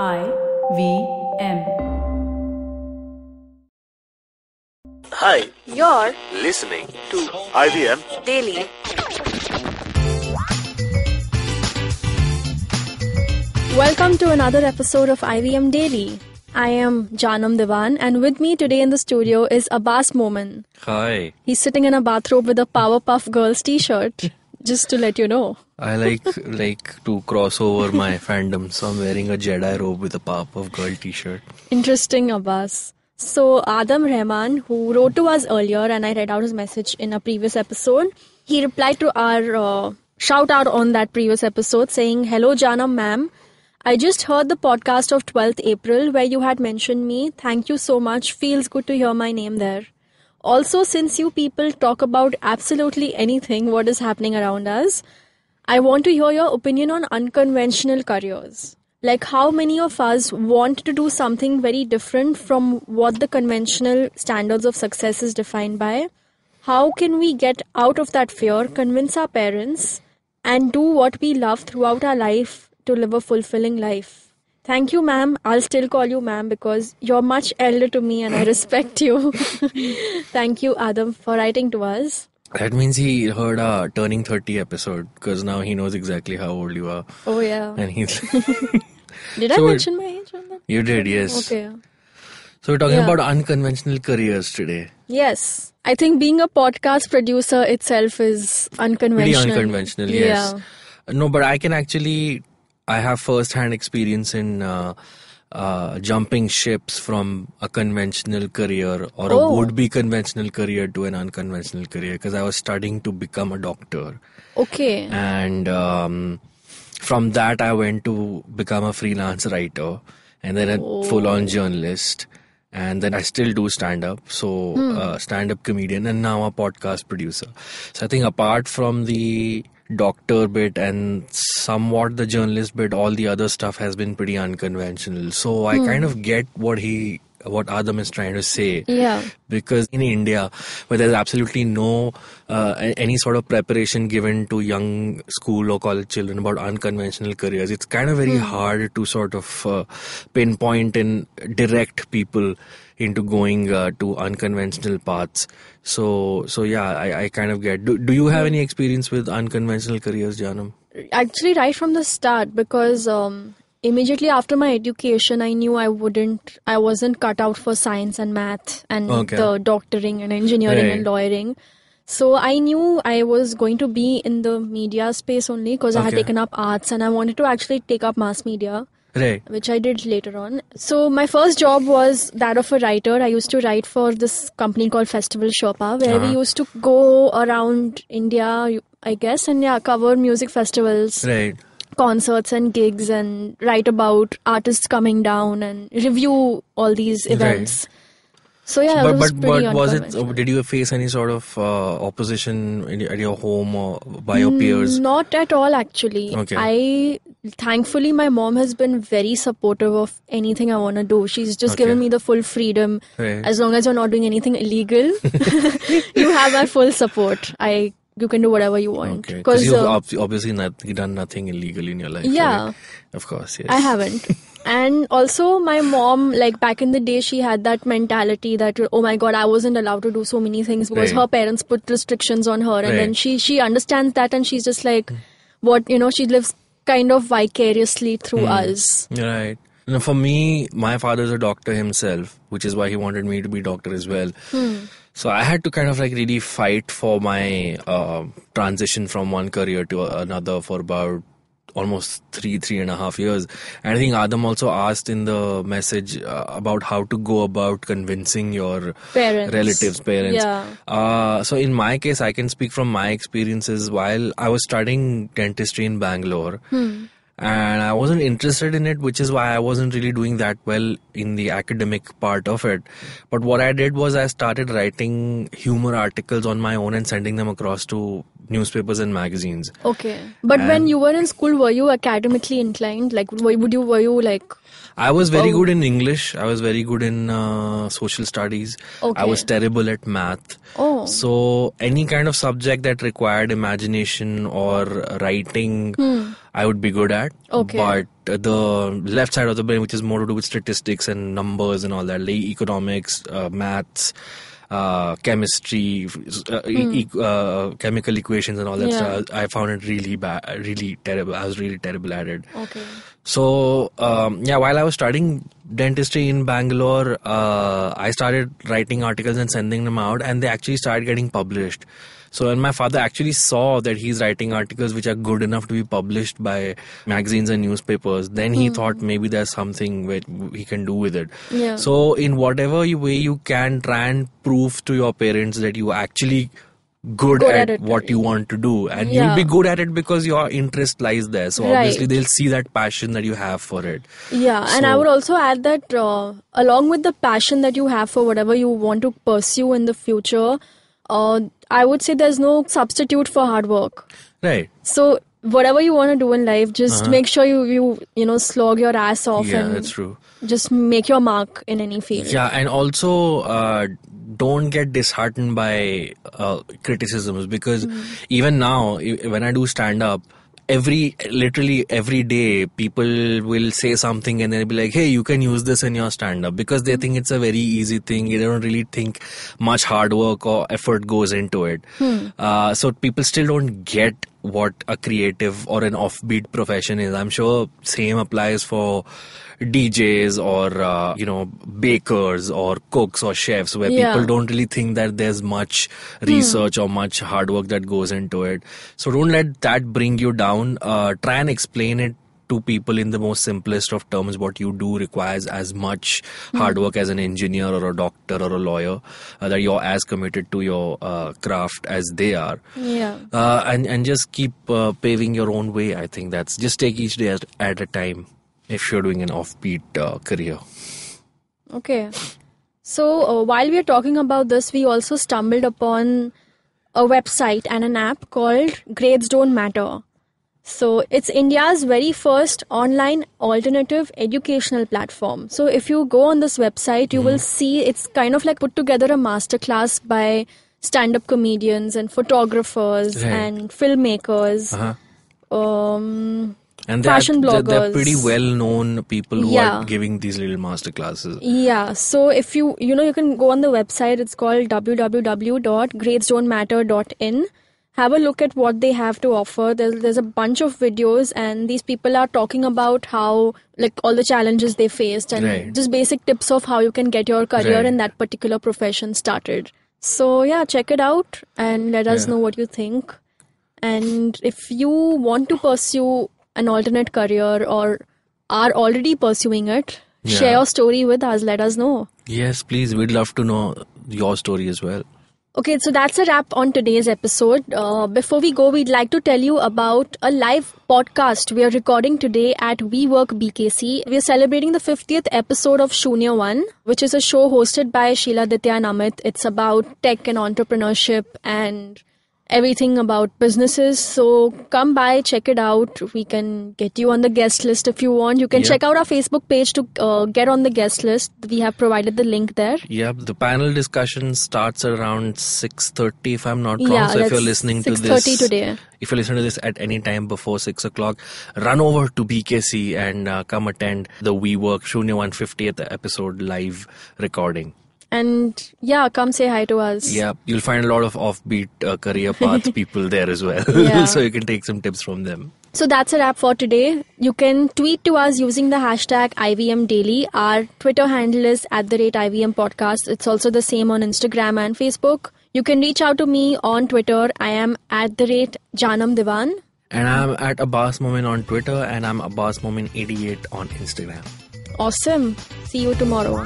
I V M. Hi, You're listening to IVM daily. Welcome to another episode of IVM Daily. I am Jaanam Devan, and with me today in the studio is Abbas Momin. Hi. He's sitting in a bathrobe with a Powerpuff Girls t-shirt, just to let you know. I like like to cross over my fandom, so I'm wearing a Jedi robe with a Powerpuff Girl T-shirt. Interesting, Abbas. So, Adam Rahman, who wrote to us earlier, and I read out his message in a previous episode, he replied to our uh, shout out on that previous episode saying, Hello, Jana, ma'am. I just heard the podcast of 12th April where you had mentioned me. Thank you so much. Feels good to hear my name there. Also, since you people talk about absolutely anything what is happening around us, I want to hear your opinion on unconventional careers. Like, how many of us want to do something very different from what the conventional standards of success is defined by? How can we get out of that fear, convince our parents, and do what we love throughout our life to live a fulfilling life? Thank you, ma'am. I'll still call you ma'am because you're much elder to me and I respect you. Thank you, Adam, for writing to us. That means he heard our turning 30 episode because now he knows exactly how old you are. Oh, yeah. And he's Did I So it- mention my age on that? you did, yes. Okay. So we're talking Yeah. about unconventional careers today. Yes. I think being a podcast producer itself is unconventional. Pretty unconventional. unconventional, yes. Yeah. No, but I can actually, I have first-hand experience in uh, uh, jumping ships from a conventional career or a Oh. would-be conventional career to an unconventional career because I was studying to become a doctor. Okay. and um, from that i went to become a freelance writer and then a full-on journalist and then i still do stand-up so uh, stand-up comedian and now a podcast producer so i think apart from the doctor bit and somewhat the journalist bit all the other stuff has been pretty unconventional. So i kind of get what he what adam is trying to say. Yeah. because in India, where there's absolutely no uh, any sort of preparation given to young school or college children about unconventional careers, it's kind of very hard to sort of uh, pinpoint and direct people into going uh, to unconventional paths. So, so yeah, I, I kind of get. Do, do you have any experience with unconventional careers, Jaanam? Actually, right from the start, because um, immediately after my education, I knew I wouldn't, I wasn't cut out for science and math and Okay. the doctoring and engineering and Right. lawyering. So I knew I was going to be in the media space only because I had taken up arts and I wanted to actually take up mass media. Right. which I did later on. So my first job was that of a writer. I used to write for this company called Festival Sherpa, where we Uh-huh. used to go around India, I guess, and yeah, cover music festivals, Right. concerts, and gigs, and write about artists coming down and review all these events. So yeah, but was but but was it? Did you face any sort of uh, opposition in, at your home or by your peers? Not at all, actually. Okay. I thankfully my mom has been very supportive of anything I want to do. She's just Okay. given me the full freedom. Right. As long as you're not doing anything illegal, you have my full support. I you can do whatever you want. Okay, because 'Cause, you've uh, obviously not, done nothing illegal in your life. Yeah. right? of course. Yes. I haven't. And also, my mom, like back in the day, she had that mentality that oh my god, I wasn't allowed to do so many things because Right. her parents put restrictions on her, and then Right. Hmm. she she understands that, and she's just like, what you know, she lives kind of vicariously through Hmm. us. Right. Now, for me, my father's a doctor himself, which is why he wanted me to be doctor as well. Hmm. So I had to kind of like really fight for my uh, transition from one career to another for about almost three three and a half years and i think adam also asked in the message uh, about how to go about convincing your Parents. relatives parents Yeah. uh, so in my case i can speak from my experiences while i was studying dentistry in bangalore Hmm. And I wasn't interested in it, which is why I wasn't really doing that well in the academic part of it. But what I did was I started writing humor articles on my own and sending them across to newspapers and magazines. Okay, but when you were in school, were you academically inclined? Like, would you were you like I was very Oh. good in English. I was very good in uh, social studies. Okay. I was terrible at math. Oh. So any kind of subject that required imagination or writing, Hmm. I would be good at. Okay. But the left side of the brain, which is more to do with statistics and numbers and all that, like economics, uh, maths, uh, chemistry, uh, e- e- uh, chemical equations, and all that Hmm. Yeah. stuff, I found it really bad, really terrible. I was really terrible at it. Okay. So um, yeah, while I was studying dentistry in Bangalore, uh, I started writing articles and sending them out, and they actually started getting published. So when my father actually saw that he's writing articles which are good enough to be published by magazines and newspapers, then he thought maybe there's something where he can do with it. Yeah. So in whatever way you can try and prove to your parents that you actually good, Good at, at what you want to do and Yeah. you'll be good at it because your interest lies there so Right. obviously they'll see that passion that you have for it Yeah, and I would also add that uh, along with the passion that you have for whatever you want to pursue in the future, uh, I would say there's no substitute for hard work. right So whatever you want to do in life, just make sure you you you know slog your ass off Uh-huh. yeah and that's true just make your mark in any field. yeah and also uh, don't get disheartened by uh, criticisms because Hmm. even now when i do stand up every literally every day people will say something and they'll be like hey you can use this in your stand up because they think it's a very easy thing. They don't really think much hard work or effort goes into it. Uh, so people still don't get what a creative or an offbeat profession is i'm sure same applies for DJs or uh, you know bakers or cooks or chefs where Yeah. people don't really think that there's much research or much hard work that goes into it. So don't let that bring you down. Uh, try and explain it to people in the most simplest of terms what you do requires as much hard work as an engineer or a doctor or a lawyer uh, that you're as committed to your uh, craft as they are Yeah. uh, and and just keep uh, paving your own way. I think that's just take each day at, at a time. If you're doing an offbeat uh, career, Okay. So uh, while we are talking about this, we also stumbled upon a website and an app called Grades Don't Matter. So it's India's very first online alternative educational platform. So if you go on this website, you will see it's kind of like put together a masterclass by stand-up comedians and photographers Right. and filmmakers. uh-huh. Um, and they're, Fashion they're, they're pretty well-known people who Yeah. are giving these little master classes. Yeah, so if you you know you can go on the website. It's called www.gradesdon'tmatter.in. Have a look at what they have to offer. There's there's a bunch of videos, and these people are talking about how like all the challenges they faced and Right. just basic tips of how you can get your career Right. in that particular profession started. So yeah, check it out and let us Yeah. know what you think. And if you want to pursue an alternate career or are already pursuing it, Yeah. share your story with us. Let us know. Yes, please. We'd love to know your story as well. Okay, so that's a wrap on today's episode. Uh, before we go, we'd like to tell you about a live podcast we are recording today at WeWork BKC. We are celebrating the 50th episode of Shunya One, which is a show hosted by Shiladitya and Amit. It's about tech and entrepreneurship and everything about businesses. So come by, check it out. We can get you on the guest list if you want. You can Yep. check out our Facebook page to uh, get on the guest list. We have provided the link there. Yep, the panel discussion starts around 6.30 if I'm not wrong. Yeah, so if you're listening to 6:30 this... today. If you're listening to this at any time before 6 o'clock, run over to BKC and uh, come attend the WeWork Shunya 150th episode live recording. And yeah, come say hi to us. Yeah, you'll find a lot of offbeat uh, career path people there as well. Yeah. so you can take some tips from them. So that's a wrap for today. You can tweet to us using the hashtag IVM Daily. Our Twitter handle is at the rate IVM Podcast. It's also the same on Instagram and Facebook. You can reach out to me on Twitter. I am at the rate Jaanam Divan. And I'm at Abbas Momin on Twitter and I'm Abbas Momin88 on Instagram. Awesome. See you tomorrow.